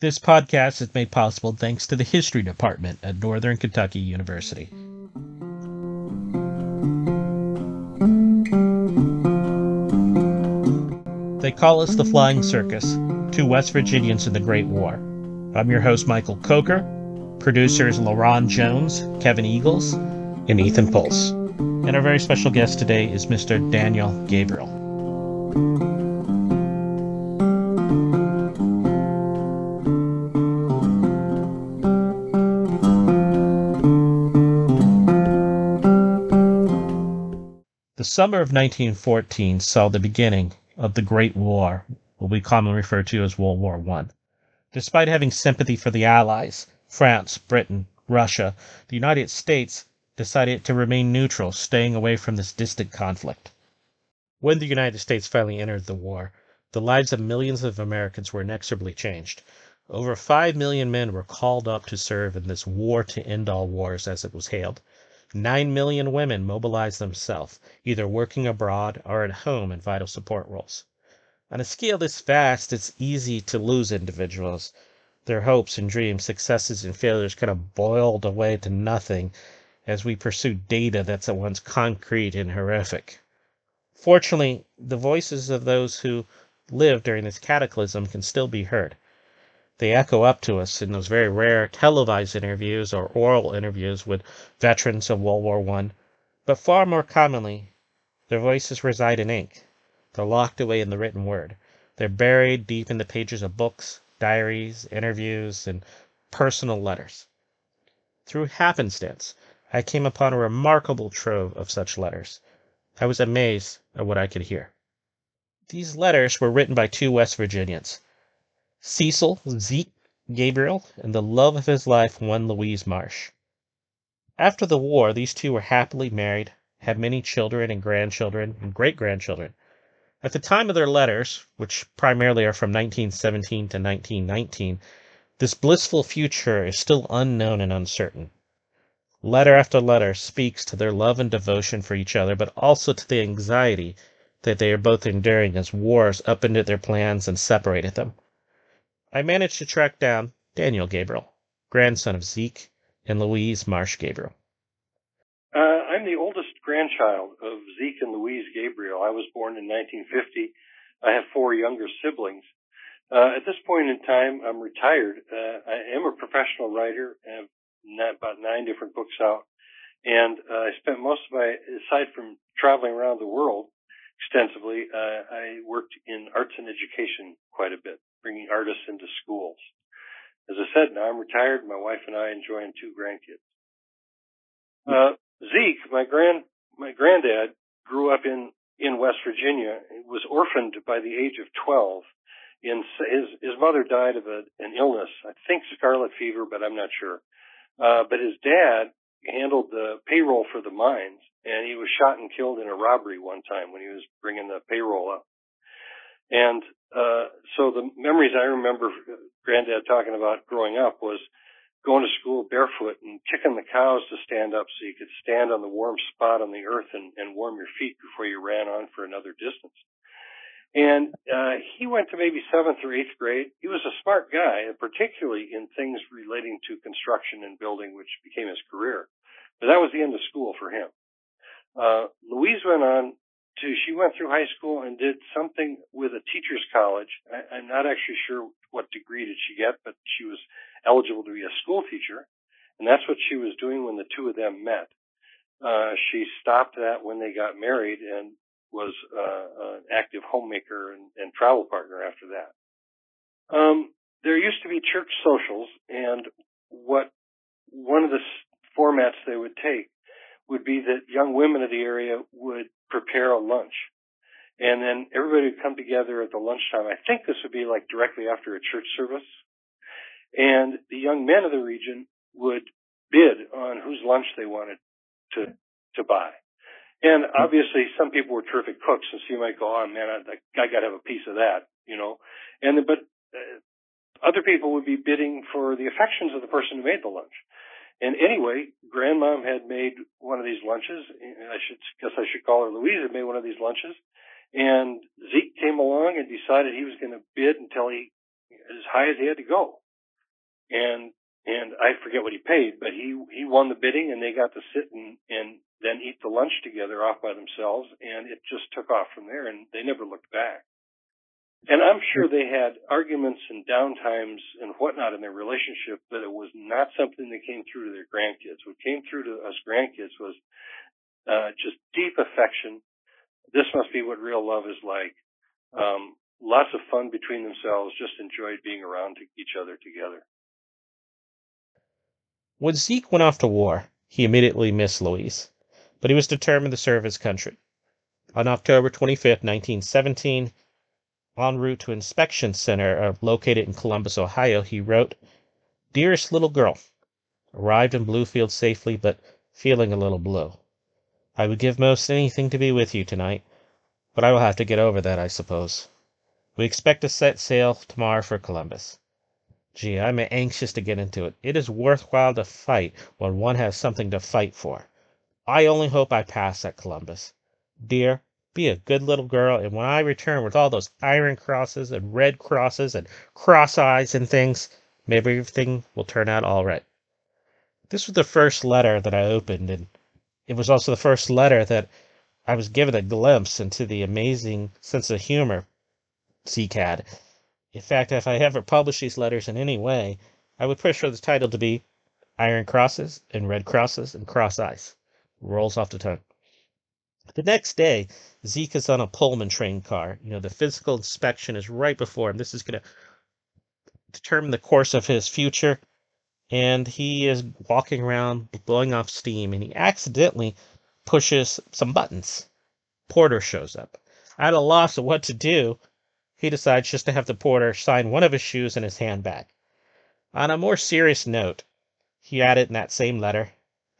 This podcast is made possible thanks to the History Department at Northern Kentucky University. They call us the Flying Circus, two West Virginians in the Great War. I'm your host, Michael Coker. Producers LaRon Jones, Kevin Eagles, and Ethan Pulse. And our very special guest today is Mr. Daniel Gabriel. Summer of 1914 saw the beginning of the Great War, what we commonly refer to as World War I. Despite having sympathy for the Allies, France, Britain, Russia, the United States decided to remain neutral, staying away from this distant conflict. When the United States finally entered the war, the lives of millions of Americans were inexorably changed. Over 5 million men were called up to serve in this war to end all wars, as it was hailed. Nine million women mobilized themselves, either working abroad or at home in vital support roles. On a scale this vast, it's easy to lose individuals. Their hopes and dreams, successes and failures kind of boiled away to nothing as we pursue data that's at once concrete and horrific. Fortunately, the voices of those who lived during this cataclysm can still be heard. They echo up to us in those very rare televised interviews or oral interviews with veterans of World War I. But far more commonly, their voices reside in ink. They're locked away in the written word. They're buried deep in the pages of books, diaries, interviews, and personal letters. Through happenstance, I came upon a remarkable trove of such letters. I was amazed at what I could hear. These letters were written by two West Virginians. Cecil Zeke Gabriel and the love of his life, one Louise Marsh. After the war, these two were happily married, had many children and grandchildren and great grandchildren. At the time of their letters, which primarily are from 1917 to 1919, this blissful future is still unknown and uncertain. Letter after letter speaks to their love and devotion for each other, but also to the anxiety that they are both enduring as wars upended their plans and separated them. I managed to track down Daniel Gabriel, grandson of Zeke and Louise Marsh Gabriel. Uh, I'm the oldest grandchild of Zeke and Louise Gabriel. I was born in 1950. I have four younger siblings. Uh, at this point in time, I'm retired. Uh, I am a professional writer. I have about nine different books out. And uh, I spent most of my, aside from traveling around the world extensively, uh, I worked in arts and education quite a bit bringing artists into schools. As I said, now I'm retired. My wife and I enjoying two grandkids. Uh, Zeke, my grand, my granddad grew up in, in West Virginia. He was orphaned by the age of 12. In, his, his mother died of a, an illness, I think scarlet fever, but I'm not sure. Uh, but his dad handled the payroll for the mines and he was shot and killed in a robbery one time when he was bringing the payroll up. And uh, so the memories I remember granddad talking about growing up was going to school barefoot and kicking the cows to stand up so you could stand on the warm spot on the earth and, and warm your feet before you ran on for another distance. And uh, he went to maybe seventh or eighth grade. He was a smart guy, particularly in things relating to construction and building, which became his career. But that was the end of school for him. Uh, Louise went on to she went through high school and did something with a teachers college. I, I'm not actually sure what degree did she get, but she was eligible to be a school teacher, and that's what she was doing when the two of them met. Uh, she stopped that when they got married and was uh, an active homemaker and, and travel partner after that. Um, there used to be church socials, and what one of the formats they would take would be that young women of the area would prepare a lunch. And then everybody would come together at the lunchtime. I think this would be like directly after a church service. And the young men of the region would bid on whose lunch they wanted to, to buy. And obviously some people were terrific cooks and so you might go, oh man, I, I gotta have a piece of that, you know. And, but, uh, other people would be bidding for the affections of the person who made the lunch. And anyway, grandmom had made one of these lunches. And I should guess I should call her Louise had made one of these lunches. And Zeke came along and decided he was going to bid until he, as high as he had to go. and and I forget what he paid, but he he won the bidding, and they got to sit and and then eat the lunch together off by themselves, and it just took off from there, and they never looked back. And I'm sure they had arguments and downtimes and whatnot in their relationship, but it was not something that came through to their grandkids. What came through to us grandkids was uh, just deep affection. This must be what real love is like. Um, lots of fun between themselves. Just enjoyed being around each other together. When Zeke went off to war, he immediately missed Louise, but he was determined to serve his country. On October 25, 1917, en route to inspection center uh, located in Columbus, Ohio, he wrote, Dearest little girl, arrived in Bluefield safely, but feeling a little blue. I would give most anything to be with you tonight, but I will have to get over that, I suppose. We expect to set sail tomorrow for Columbus. Gee, I'm anxious to get into it. It is worthwhile to fight when one has something to fight for. I only hope I pass at Columbus. Dear, be a good little girl, and when I return with all those iron crosses and red crosses and cross eyes and things, maybe everything will turn out all right. This was the first letter that I opened, and it was also the first letter that I was given a glimpse into the amazing sense of humor Zeke had. In fact, if I ever publish these letters in any way, I would push for the title to be Iron Crosses and Red Crosses and Cross Eyes. Rolls off the tongue. The next day, Zeke is on a Pullman train car. You know, the physical inspection is right before him. This is going to determine the course of his future. And he is walking around blowing off steam, and he accidentally pushes some buttons. Porter shows up. At a loss of what to do, he decides just to have the porter sign one of his shoes in his handbag. On a more serious note, he added in that same letter,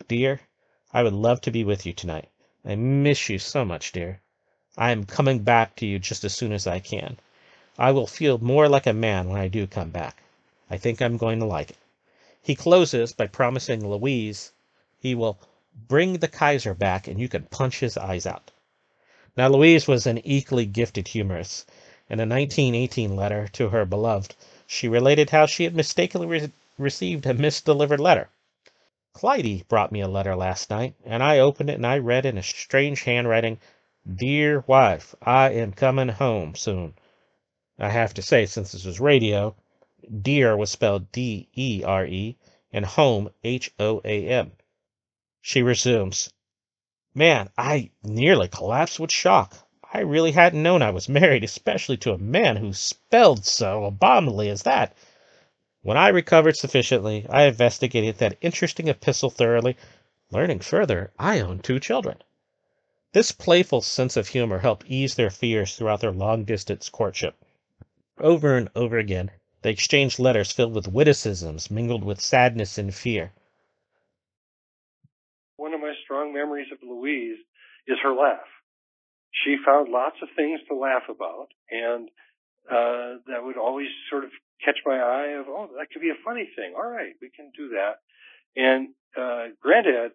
Dear, I would love to be with you tonight. I miss you so much, dear. I am coming back to you just as soon as I can. I will feel more like a man when I do come back. I think I'm going to like it. He closes by promising Louise he will bring the Kaiser back and you can punch his eyes out. Now, Louise was an equally gifted humorist. In a 1918 letter to her beloved, she related how she had mistakenly re- received a misdelivered letter. Clytie brought me a letter last night, and I opened it and I read in a strange handwriting, Dear wife, I am coming home soon. I have to say, since this was radio, dear was spelled D E R E and home H O A M. She resumes, Man, I nearly collapsed with shock. I really hadn't known I was married, especially to a man who spelled so abominably as that. When I recovered sufficiently, I investigated that interesting epistle thoroughly. Learning further, I owned two children. This playful sense of humor helped ease their fears throughout their long distance courtship. Over and over again, they exchanged letters filled with witticisms mingled with sadness and fear. One of my strong memories of Louise is her laugh. She found lots of things to laugh about, and uh, that would always sort of catch my eye of, oh, that could be a funny thing. All right, we can do that. And uh, Granddad,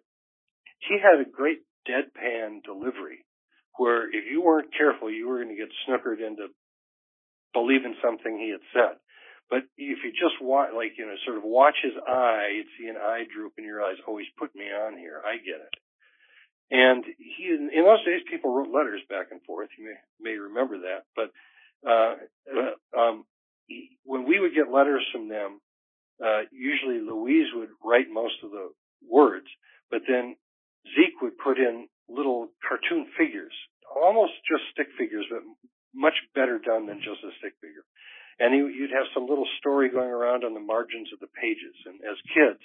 he had a great deadpan delivery where if you weren't careful, you were going to get snookered into believing something he had said. But if you just watch, like, you know, sort of watch his eye, you'd see an eye droop in your eyes. Oh, he's put me on here. I get it. And he, in those days, people wrote letters back and forth. You may, may remember that. But, uh, uh um, when we would get letters from them, uh, usually Louise would write most of the words, but then Zeke would put in little cartoon figures, almost just stick figures, but much better done than just a stick figure. And you'd have some little story going around on the margins of the pages. And as kids,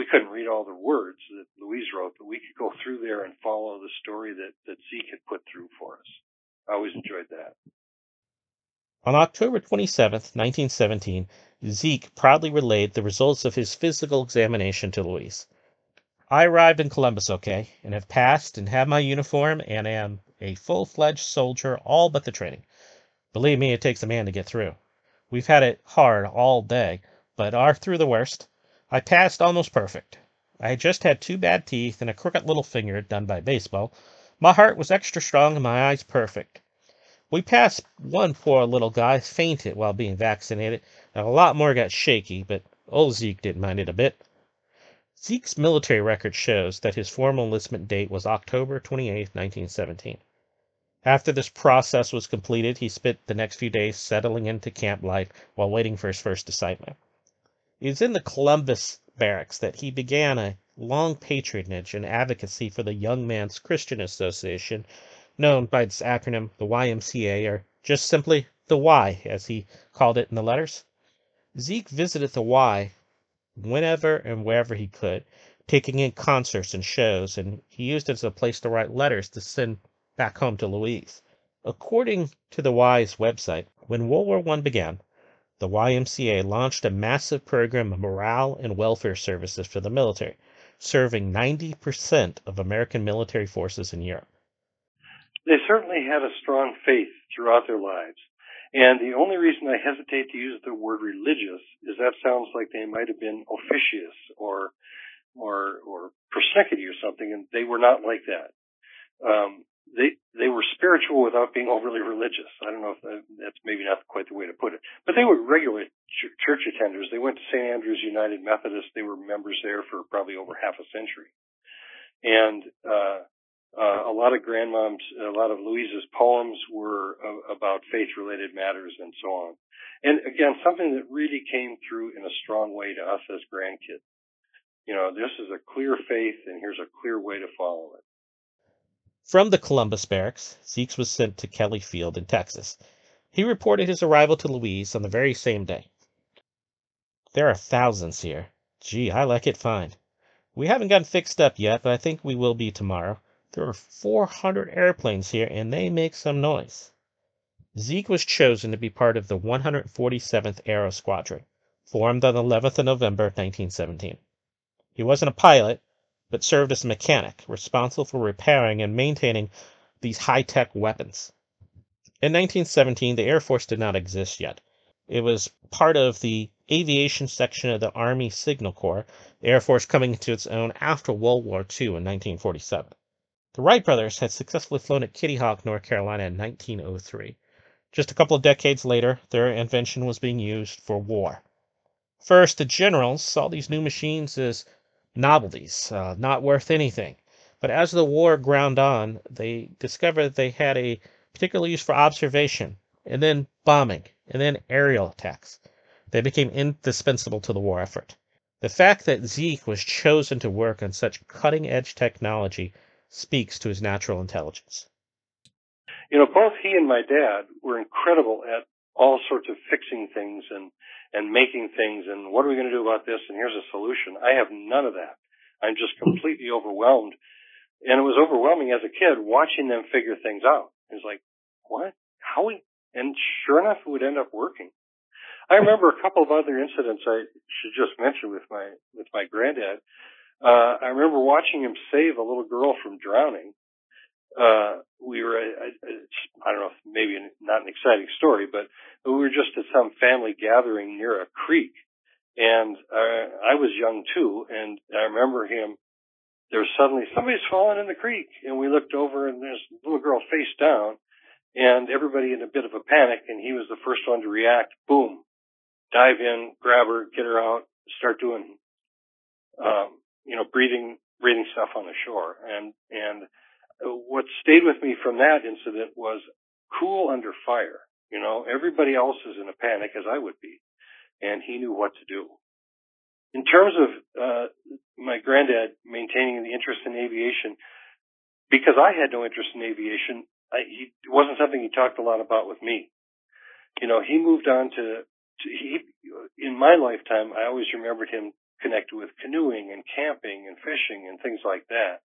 we couldn't read all the words that Louise wrote, but we could go through there and follow the story that, that Zeke had put through for us. I always enjoyed that. On October 27, 1917, Zeke proudly relayed the results of his physical examination to Louise. I arrived in Columbus okay, and have passed and have my uniform and am a full fledged soldier all but the training. Believe me, it takes a man to get through. We've had it hard all day, but are through the worst. I passed almost perfect. I had just had two bad teeth and a crooked little finger done by baseball. My heart was extra strong and my eyes perfect. We passed one poor little guy fainted while being vaccinated, and a lot more got shaky, but Old Zeke didn't mind it a bit. Zeke's military record shows that his formal enlistment date was October 28, 1917. After this process was completed, he spent the next few days settling into camp life while waiting for his first assignment. It was in the Columbus barracks that he began a long patronage and advocacy for the Young Men's Christian Association, known by its acronym, the YMCA, or just simply the Y, as he called it in the letters. Zeke visited the Y whenever and wherever he could, taking in concerts and shows, and he used it as a place to write letters to send back home to Louise. According to the Y's website, when World War I began, the YMCA launched a massive program of morale and welfare services for the military, serving 90% of American military forces in Europe. They certainly had a strong faith throughout their lives. And the only reason I hesitate to use the word religious is that sounds like they might have been officious or or or persnickety or something, and they were not like that. Um, they they were spiritual without being overly religious. I don't know if that, that's maybe not quite the way to put it, but they were regular ch- church attenders. They went to St. Andrew's United Methodist. They were members there for probably over half a century, and uh, uh, a lot of grandmoms, a lot of Louise's poems were uh, about faith-related matters and so on. And again, something that really came through in a strong way to us as grandkids. You know, this is a clear faith, and here's a clear way to follow it. From the Columbus barracks, Zeeks was sent to Kelly Field in Texas. He reported his arrival to Louise on the very same day. There are thousands here. Gee, I like it fine. We haven't gotten fixed up yet, but I think we will be tomorrow. There are 400 airplanes here, and they make some noise. Zeke was chosen to be part of the 147th Aero Squadron, formed on the 11th of November 1917. He wasn't a pilot, but served as a mechanic, responsible for repairing and maintaining these high-tech weapons. In 1917, the Air Force did not exist yet. It was part of the aviation section of the Army Signal Corps, the Air Force coming into its own after World War II in 1947. The Wright brothers had successfully flown at Kitty Hawk, North Carolina in 1903. Just a couple of decades later, their invention was being used for war. First, the generals saw these new machines as novelties, uh, not worth anything. But as the war ground on, they discovered they had a particular use for observation, and then bombing, and then aerial attacks. They became indispensable to the war effort. The fact that Zeke was chosen to work on such cutting edge technology speaks to his natural intelligence. You know, both he and my dad were incredible at all sorts of fixing things and and making things and what are we going to do about this and here's a solution. I have none of that. I'm just completely overwhelmed. And it was overwhelming as a kid watching them figure things out. It was like, what? How we and sure enough it would end up working. I remember a couple of other incidents I should just mention with my with my granddad. Uh, I remember watching him save a little girl from drowning. Uh, we were, I, I, I don't know, maybe not an exciting story, but we were just at some family gathering near a creek. And uh, I was young too, and I remember him. There was suddenly somebody's fallen in the creek, and we looked over, and there's a little girl face down, and everybody in a bit of a panic, and he was the first one to react. Boom, dive in, grab her, get her out, start doing um, you know, breathing, breathing stuff on the shore. And, and what stayed with me from that incident was cool under fire. You know, everybody else is in a panic as I would be. And he knew what to do. In terms of, uh, my granddad maintaining the interest in aviation, because I had no interest in aviation, I, he, it wasn't something he talked a lot about with me. You know, he moved on to, to he, in my lifetime, I always remembered him connected with canoeing and camping and fishing and things like that.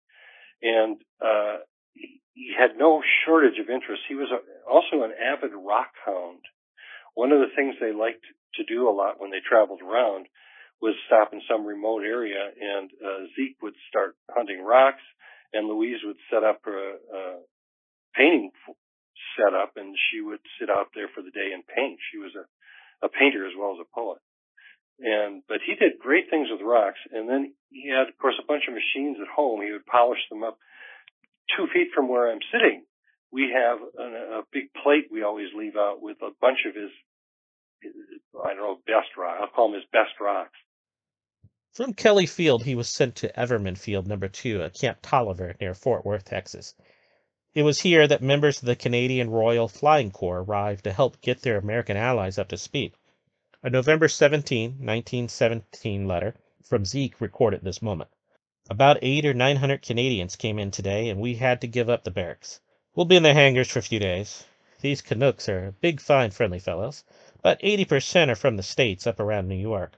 And, uh, he, had no shortage of interest. He was a, also an avid rock hound. One of the things they liked to do a lot when they traveled around was stop in some remote area and, uh, Zeke would start hunting rocks and Louise would set up a, a painting setup and she would sit out there for the day and paint. She was a, a painter as well as a poet. And, but he did great things with rocks. And then he had, of course, a bunch of machines at home. He would polish them up two feet from where I'm sitting. We have a, a big plate we always leave out with a bunch of his, I don't know, best rock. I'll call them his best rocks. From Kelly Field, he was sent to Everman Field Number 2 at Camp Taliaferro near Fort Worth, Texas. It was here that members of the Canadian Royal Flying Corps arrived to help get their American allies up to speed. A November 17, 1917 letter from Zeke recorded this moment. About eight or nine hundred Canadians came in today, and we had to give up the barracks. We'll be in the hangars for a few days. These Canucks are big, fine, friendly fellows, but 80% are from the States up around New York.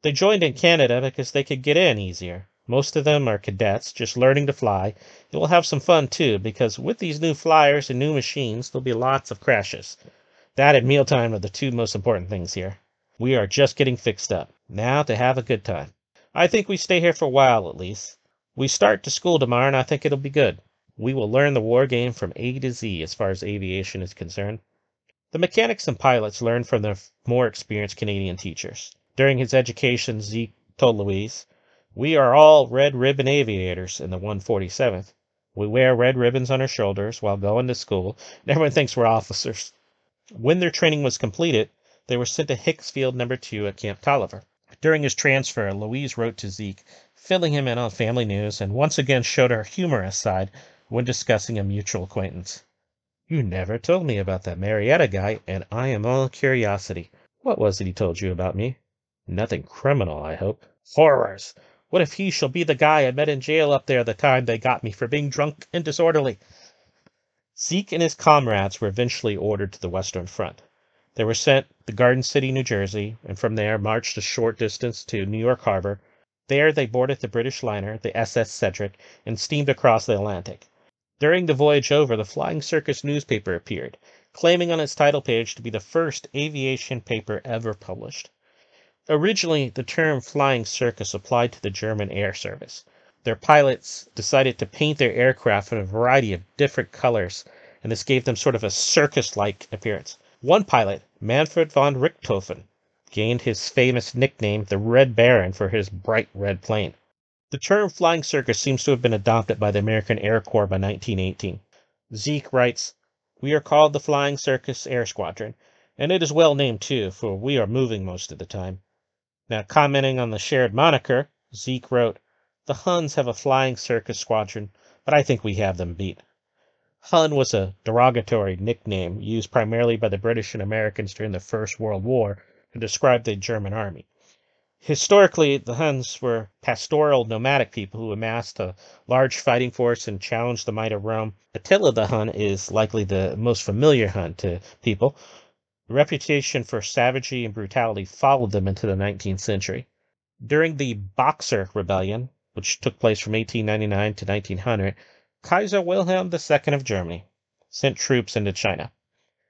They joined in Canada because they could get in easier. Most of them are cadets just learning to fly. And we'll have some fun too, because with these new flyers and new machines, there'll be lots of crashes. That and mealtime are the two most important things here. We are just getting fixed up. Now to have a good time. I think we stay here for a while at least. We start to school tomorrow, and I think it'll be good. We will learn the war game from A to Z as far as aviation is concerned. The mechanics and pilots learned from their more experienced Canadian teachers. During his education, Zeke told Louise, We are all red ribbon aviators in the 147th. We wear red ribbons on our shoulders while going to school, and everyone thinks we're officers. When their training was completed, they were sent to Hicks Field Number 2 at Camp Taliaferro. During his transfer, Louise wrote to Zeke, filling him in on family news, and once again showed her humorous side when discussing a mutual acquaintance. You never told me about that Marietta guy, and I am all curiosity. What was it he told you about me? Nothing criminal, I hope. Horrors! What if he shall be the guy I met in jail up there the time they got me for being drunk and disorderly? Zeke and his comrades were eventually ordered to the Western Front. They were sent to Garden City, New Jersey, and from there marched a short distance to New York Harbor. There they boarded the British liner, the SS Cedric, and steamed across the Atlantic. During the voyage over, the Flying Circus newspaper appeared, claiming on its title page to be the first aviation paper ever published. Originally, the term flying circus applied to the German air service. Their pilots decided to paint their aircraft in a variety of different colors, and this gave them sort of a circus like appearance. One pilot, Manfred von Richthofen, gained his famous nickname, the Red Baron, for his bright red plane. The term flying circus seems to have been adopted by the American Air Corps by 1918. Zeke writes, We are called the Flying Circus Air Squadron, and it is well named too, for we are moving most of the time. Now, commenting on the shared moniker, Zeke wrote, The Huns have a flying circus squadron, but I think we have them beat. Hun was a derogatory nickname used primarily by the British and Americans during the First World War to describe the German army. Historically, the Huns were pastoral nomadic people who amassed a large fighting force and challenged the might of Rome. Attila the Hun is likely the most familiar Hun to people. The reputation for savagery and brutality followed them into the 19th century. During the Boxer Rebellion, which took place from 1899 to 1900, Kaiser Wilhelm II of Germany sent troops into China.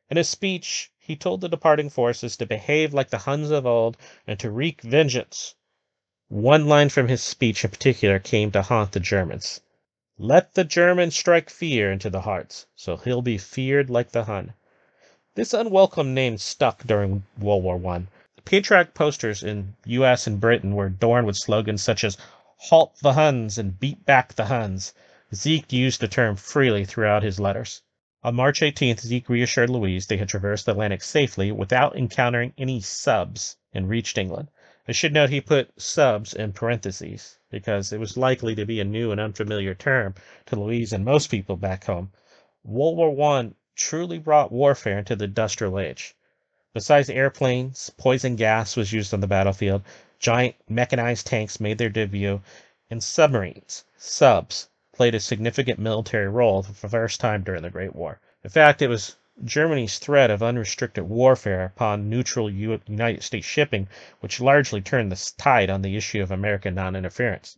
In his speech, he told the departing forces to behave like the Huns of old and to wreak vengeance. One line from his speech in particular came to haunt the Germans. Let the German strike fear into the hearts, so he'll be feared like the Hun. This unwelcome name stuck during World War I. Patriotic posters in US and Britain were adorned with slogans such as Halt the Huns and Beat Back the Huns. Zeke used the term freely throughout his letters. On March 18th, Zeke reassured Louise they had traversed the Atlantic safely without encountering any subs and reached England. I should note he put subs in parentheses because it was likely to be a new and unfamiliar term to Louise and most people back home. World War I truly brought warfare into the industrial age. Besides airplanes, poison gas was used on the battlefield, giant mechanized tanks made their debut, and submarines, subs, played a significant military role for the first time during the Great War. In fact, it was Germany's threat of unrestricted warfare upon neutral United States shipping which largely turned the tide on the issue of American non interference.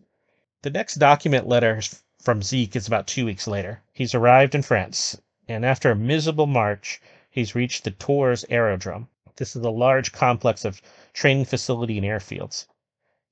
The next document letter from Zeke is about two weeks later. He's arrived in France, and after a miserable march, he's reached the Tours Aerodrome. This is a large complex of training facility and airfields.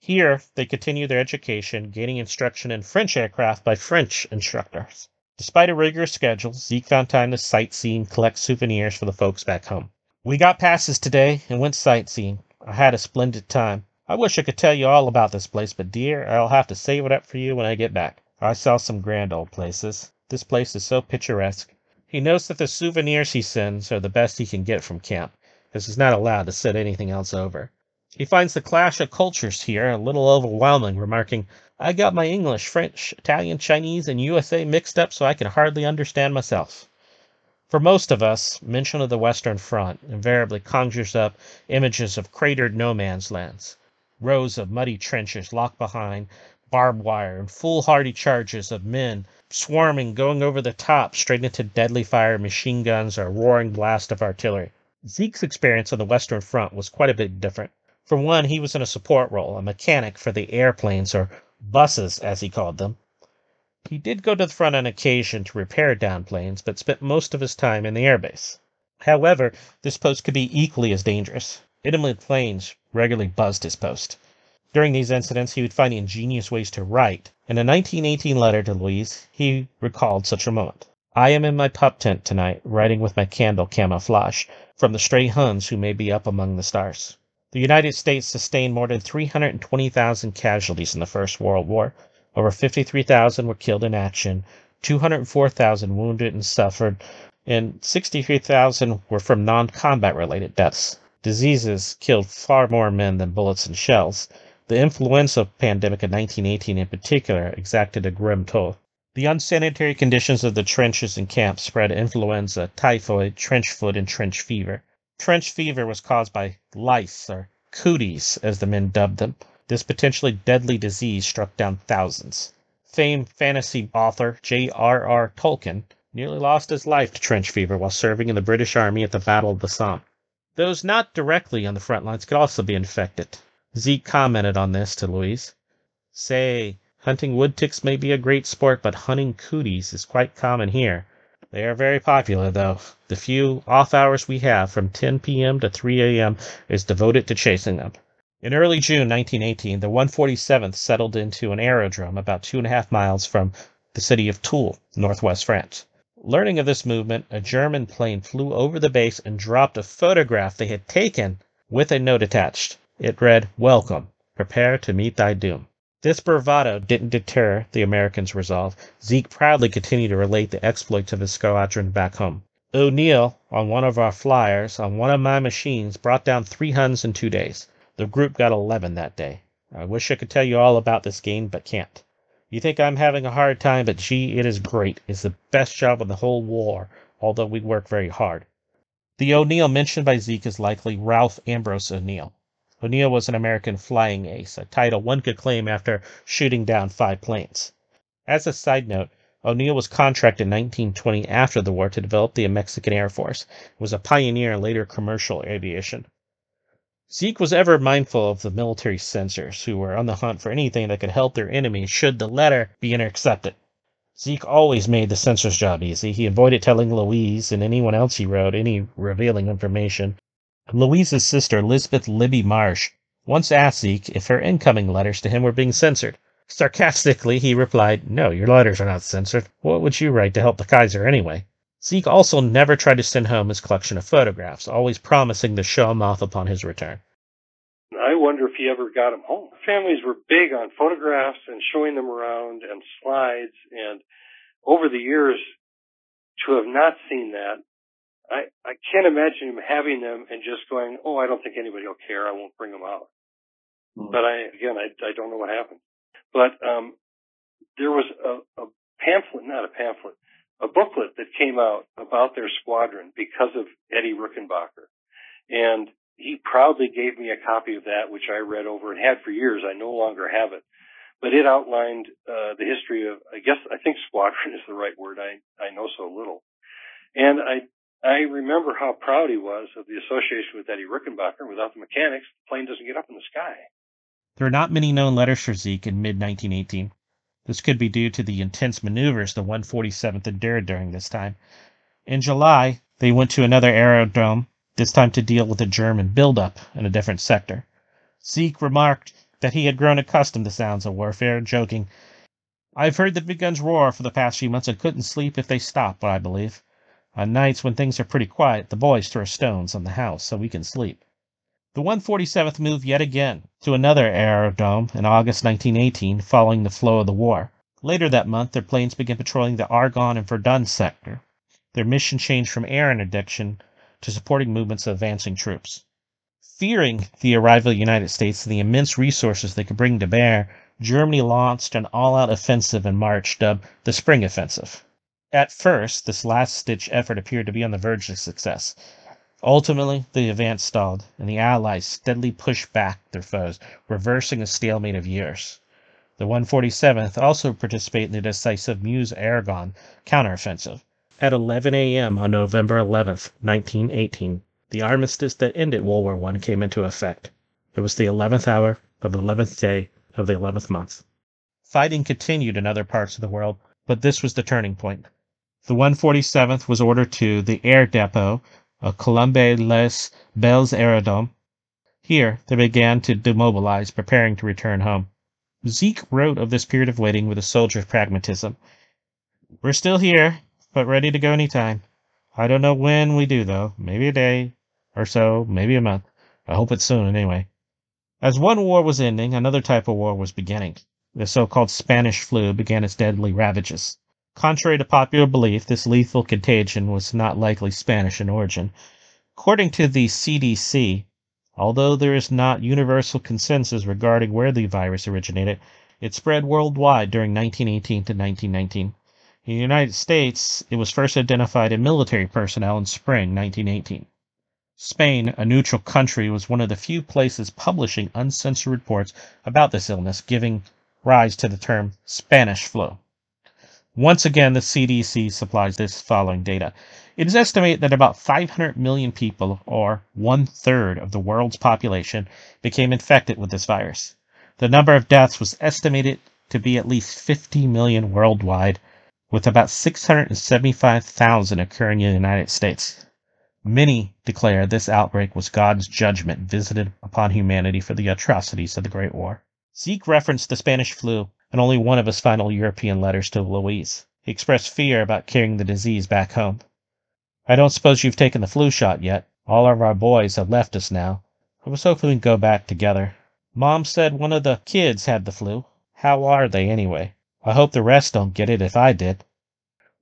Here, they continue their education, gaining instruction in French aircraft by French instructors. Despite a rigorous schedule, Zeke found time to sightsee and collect souvenirs for the folks back home. We got passes today and went sightseeing. I had a splendid time. I wish I could tell you all about this place, but dear, I'll have to save it up for you when I get back. I saw some grand old places. This place is so picturesque. He knows that the souvenirs he sends are the best he can get from camp, as he's not allowed to send anything else over. He finds the clash of cultures here a little overwhelming, remarking, I got my English, French, Italian, Chinese, and USA mixed up so I can hardly understand myself. For most of us, mention of the Western Front invariably conjures up images of cratered no man's lands, rows of muddy trenches locked behind barbed wire, and foolhardy charges of men swarming, going over the top straight into deadly fire machine guns or roaring blast of artillery. Zeke's experience on the Western Front was quite a bit different. For one, he was in a support role, a mechanic for the airplanes, or buses as he called them, he did go to the front on occasion to repair down planes, but spent most of his time in the airbase. However, this post could be equally as dangerous. Enemy planes regularly buzzed his post. During these incidents, he would find ingenious ways to write. In a 1918 letter to Louise, he recalled such a moment. I am in my pup tent tonight, writing with my candle camouflage from the stray Huns who may be up among the stars. The United States sustained more than 320,000 casualties in the First World War, over 53,000 were killed in action, 204,000 wounded and suffered, and 63,000 were from non combat related deaths. Diseases killed far more men than bullets and shells. The influenza pandemic of 1918 in particular exacted a grim toll. The unsanitary conditions of the trenches and camps spread influenza, typhoid, trench foot, and trench fever. Trench fever was caused by lice, or cooties, as the men dubbed them. This potentially deadly disease struck down thousands. Famed fantasy author J.R.R. Tolkien nearly lost his life to trench fever while serving in the British Army at the Battle of the Somme. Those not directly on the front lines could also be infected. Zeke commented on this to Louise. Say, hunting wood ticks may be a great sport, but hunting cooties is quite common here. They are very popular, though. The few off hours we have from 10 p.m. to 3 a.m. is devoted to chasing them. In early June 1918, the 147th settled into an aerodrome about two and a half miles from the city of Toul, northwest France. Learning of this movement, a German plane flew over the base and dropped a photograph they had taken with a note attached. It read, Welcome. Prepare to meet thy doom. This bravado didn't deter the Americans' resolve. Zeke proudly continued to relate the exploits of his squadron back home. O'Neill, on one of our flyers, on one of my machines, brought down three Huns in two days. The group got 11 that day. I wish I could tell you all about this game, but can't. You think I'm having a hard time, but gee, it is great. It's the best job in the whole war, although we work very hard. The O'Neill mentioned by Zeke is likely Ralph Ambrose O'Neill. O'Neill was an American flying ace, a title one could claim after shooting down five planes. As a side note, O'Neill was contracted in 1920 after the war to develop the Mexican Air Force, was a pioneer in later commercial aviation. Zeke was ever mindful of the military censors who were on the hunt for anything that could help their enemy should the letter be intercepted. Zeke always made the censor's job easy. He avoided telling Louise and anyone else he wrote any revealing information. Louise's sister, Elizabeth Libby Marsh, once asked Zeke if her incoming letters to him were being censored. Sarcastically, he replied, No, your letters are not censored. What would you write to help the Kaiser anyway? Zeke also never tried to send home his collection of photographs, always promising to show them off upon his return. I wonder if he ever got them home. Families were big on photographs and showing them around and slides, and over the years, to have not seen that, I, I can't imagine him having them and just going, oh, I don't think anybody will care. I won't bring them out. Mm-hmm. But I, again, I, I don't know what happened. But, um, there was a, a pamphlet, not a pamphlet, a booklet that came out about their squadron because of Eddie Rickenbacker. And he proudly gave me a copy of that, which I read over and had for years. I no longer have it. But it outlined uh, the history of, I guess, I think squadron is the right word. I, I know so little. And I, I remember how proud he was of the association with Eddie Rickenbacker. Without the mechanics, the plane doesn't get up in the sky. There are not many known letters for Zeke in mid 1918. This could be due to the intense maneuvers the 147th endured during this time. In July, they went to another aerodrome, this time to deal with a German buildup in a different sector. Zeke remarked that he had grown accustomed to sounds of warfare, joking, I've heard the big guns roar for the past few months and couldn't sleep if they stopped, I believe. On nights when things are pretty quiet, the boys throw stones on the house so we can sleep. The 147th moved yet again to another aerodrome in August 1918 following the flow of the war. Later that month, their planes began patrolling the Argonne and Verdun sector. Their mission changed from air interdiction to supporting movements of advancing troops. Fearing the arrival of the United States and the immense resources they could bring to bear, Germany launched an all out offensive in March dubbed the Spring Offensive. At first, this last ditch effort appeared to be on the verge of success. Ultimately, the advance stalled, and the Allies steadily pushed back their foes, reversing a stalemate of years. The 147th also participated in the decisive Meuse-Argonne counteroffensive. At 11 a.m. on November 11, 1918, the armistice that ended World War I came into effect. It was the 11th hour of the 11th day of the 11th month. Fighting continued in other parts of the world, but this was the turning point. The 147th was ordered to the air depot of Colombe les Belles Aerodromes. Here they began to demobilize, preparing to return home. Zeke wrote of this period of waiting with a soldier's pragmatism. We're still here, but ready to go any time. I don't know when we do, though. Maybe a day or so, maybe a month. I hope it's soon, anyway. As one war was ending, another type of war was beginning. The so-called Spanish flu began its deadly ravages. Contrary to popular belief, this lethal contagion was not likely Spanish in origin. According to the CDC, although there is not universal consensus regarding where the virus originated, it spread worldwide during 1918 to 1919. In the United States, it was first identified in military personnel in spring 1918. Spain, a neutral country, was one of the few places publishing uncensored reports about this illness, giving rise to the term Spanish flu. Once again, the CDC supplies this following data. It is estimated that about 500 million people, or one third of the world's population, became infected with this virus. The number of deaths was estimated to be at least 50 million worldwide, with about 675,000 occurring in the United States. Many declare this outbreak was God's judgment visited upon humanity for the atrocities of the Great War. Zeke referenced the Spanish flu in only one of his final European letters to Louise. He expressed fear about carrying the disease back home. I don't suppose you've taken the flu shot yet. All of our boys have left us now. I was hoping we'd go back together. Mom said one of the kids had the flu. How are they anyway? I hope the rest don't get it if I did.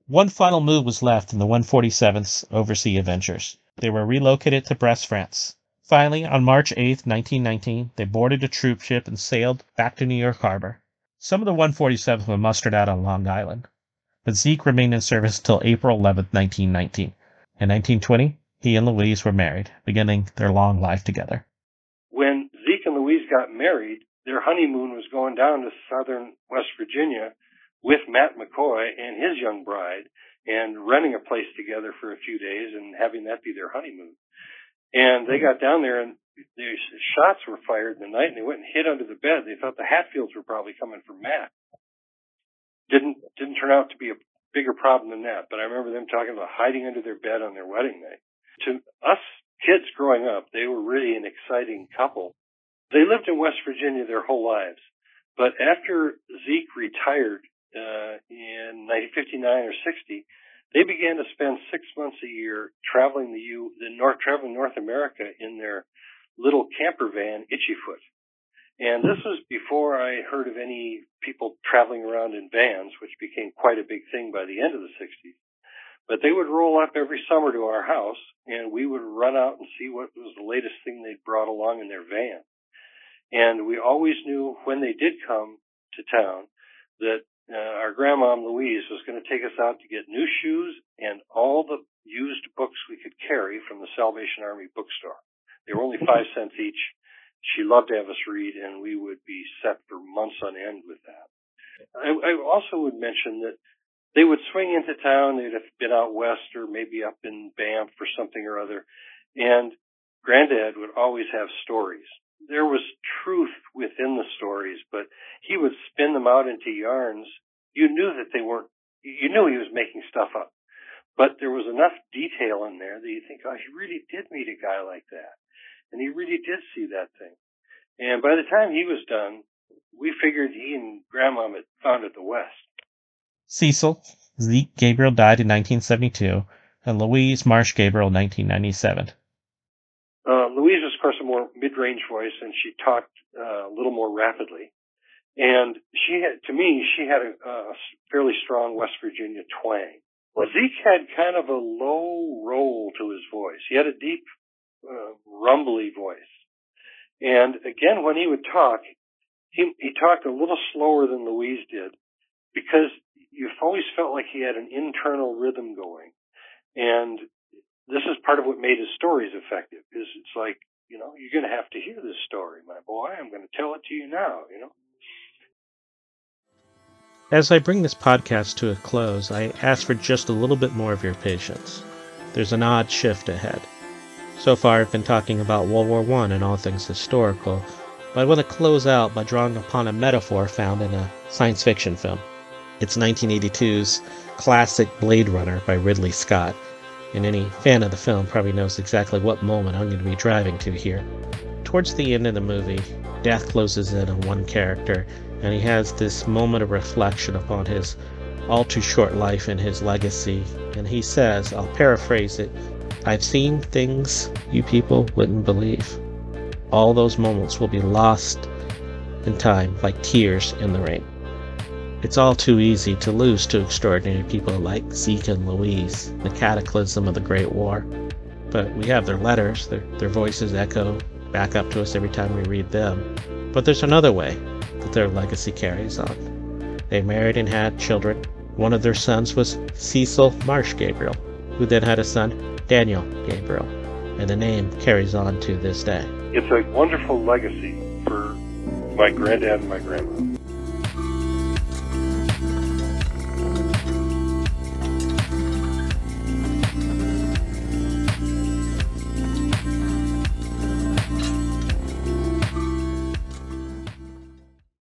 One final move was left in the 147th's overseas adventures. They were relocated to Brest, France. Finally, on March 8, 1919, they boarded a troop ship and sailed back to New York Harbor. Some of the 147th were mustered out on Long Island, but Zeke remained in service until April 11, 1919. In 1920, he and Louise were married, beginning their long life together. When Zeke and Louise got married, their honeymoon was going down to southern West Virginia with Matt McCoy and his young bride and renting a place together for a few days and having that be their honeymoon. And they got down there and the shots were fired in the night and they went and hid under the bed. They thought the Hatfields were probably coming for Matt. Didn't, didn't turn out to be a bigger problem than that, but I remember them talking about hiding under their bed on their wedding night. To us kids growing up, they were really an exciting couple. They lived in West Virginia their whole lives. But after Zeke retired uh, in 1959 or 60, they began to spend six months a year traveling the U, the North, traveling North America in their little camper van, Itchyfoot. And this was before I heard of any people traveling around in vans, which became quite a big thing by the end of the 60s. But they would roll up every summer to our house and we would run out and see what was the latest thing they'd brought along in their van. And we always knew when they did come to town that uh, our grandma Louise was going to take us out to get new shoes and all the used books we could carry from the Salvation Army bookstore. They were only five cents each. She loved to have us read, and we would be set for months on end with that. I, I also would mention that they would swing into town. They'd have been out west or maybe up in Banff or something or other, and Granddad would always have stories there was truth within the stories, but he would spin them out into yarns. You knew that they weren't, you knew he was making stuff up, but there was enough detail in there that you think, oh, he really did meet a guy like that. And he really did see that thing. And by the time he was done, we figured he and Grandma had founded the West. Cecil Zeke Gabriel died in 1972, and Louise Marsh Gabriel 1997. Uh, Louise was, of course, a more mid-range voice, and she talked uh, a little more rapidly. And she had, to me, she had a, a fairly strong West Virginia twang. Well, Zeke had kind of a low roll to his voice. He had a deep, uh, rumbly voice. And again, when he would talk, he, he talked a little slower than Louise did because you've always felt like he had an internal rhythm going. And this is part of what made his stories effective is it's like, you know, you're going to have to hear this story, my boy. I'm going to tell it to you now, you know. As I bring this podcast to a close, I ask for just a little bit more of your patience. There's an odd shift ahead. So far, I've been talking about World War I and all things historical, but I want to close out by drawing upon a metaphor found in a science fiction film. It's 1982's classic Blade Runner by Ridley Scott, and any fan of the film probably knows exactly what moment I'm going to be driving to here. Towards the end of the movie, death closes in on one character and he has this moment of reflection upon his all too short life and his legacy. And he says, I'll paraphrase it I've seen things you people wouldn't believe. All those moments will be lost in time like tears in the rain. It's all too easy to lose to extraordinary people like Zeke and Louise, the cataclysm of the Great War. But we have their letters, their, their voices echo back up to us every time we read them. But there's another way that their legacy carries on. They married and had children. One of their sons was Cecil Marsh Gabriel, who then had a son, Daniel Gabriel, and the name carries on to this day. It's a wonderful legacy for my granddad and my grandmother.